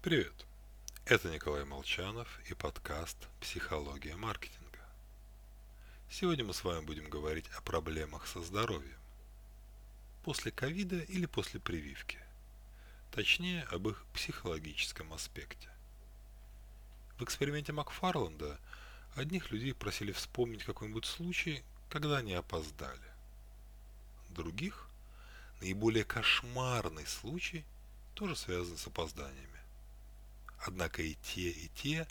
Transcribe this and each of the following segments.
Привет! Это Николай Молчанов и подкаст «Психология маркетинга». Сегодня мы с вами будем говорить о проблемах со здоровьем. После ковида или после прививки. Точнее, об их психологическом аспекте. В эксперименте Макфарланда одних людей просили вспомнить какой-нибудь случай, когда они опоздали. Других – наиболее кошмарный случай, тоже связан с опозданиями. Однако и те, и те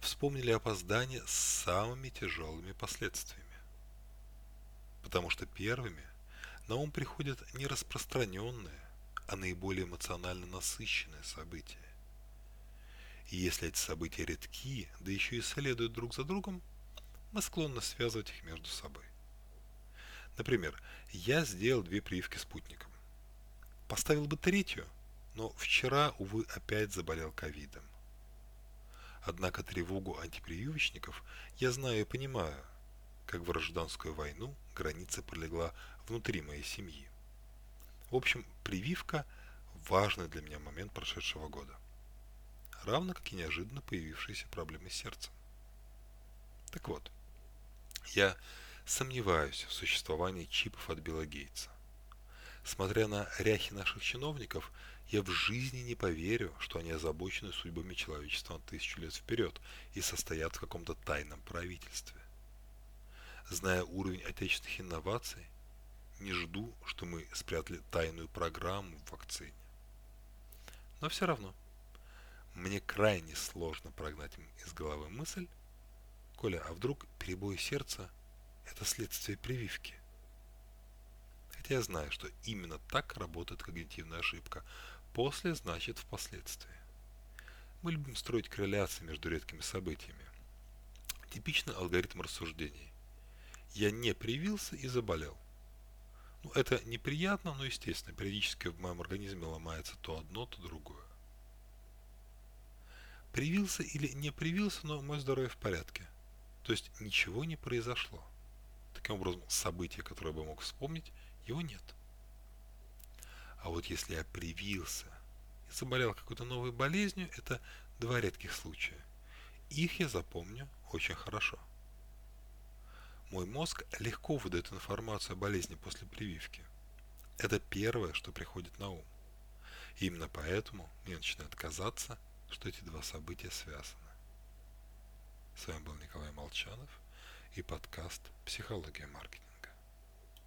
вспомнили опоздание с самыми тяжелыми последствиями. Потому что первыми на ум приходят не распространенные, а наиболее эмоционально насыщенные события. И если эти события редки, да еще и следуют друг за другом, мы склонны связывать их между собой. Например, я сделал две прививки спутником. Поставил бы третью, но вчера, увы, опять заболел ковидом. Однако тревогу антипрививочников я знаю и понимаю, как в гражданскую войну граница пролегла внутри моей семьи. В общем, прививка – важный для меня момент прошедшего года. Равно как и неожиданно появившиеся проблемы с сердцем. Так вот, я сомневаюсь в существовании чипов от Билла Гейтса. Смотря на ряхи наших чиновников, я в жизни не поверю, что они озабочены судьбами человечества на тысячу лет вперед и состоят в каком-то тайном правительстве. Зная уровень отечественных инноваций, не жду, что мы спрятали тайную программу в вакцине. Но все равно, мне крайне сложно прогнать из головы мысль, Коля, а вдруг перебой сердца – это следствие прививки – Хотя я знаю, что именно так работает когнитивная ошибка. После значит впоследствии. Мы любим строить корреляции между редкими событиями. Типичный алгоритм рассуждений. Я не привился и заболел. Ну, это неприятно, но естественно. Периодически в моем организме ломается то одно, то другое. Привился или не привился, но мое здоровье в порядке. То есть ничего не произошло. Таким образом, событие, которое я бы мог вспомнить, его нет. А вот если я привился и заболел какой-то новой болезнью, это два редких случая. Их я запомню очень хорошо. Мой мозг легко выдает информацию о болезни после прививки. Это первое, что приходит на ум. И именно поэтому мне начинает казаться, что эти два события связаны. С вами был Николай Молчанов и подкаст «Психология маркетинга».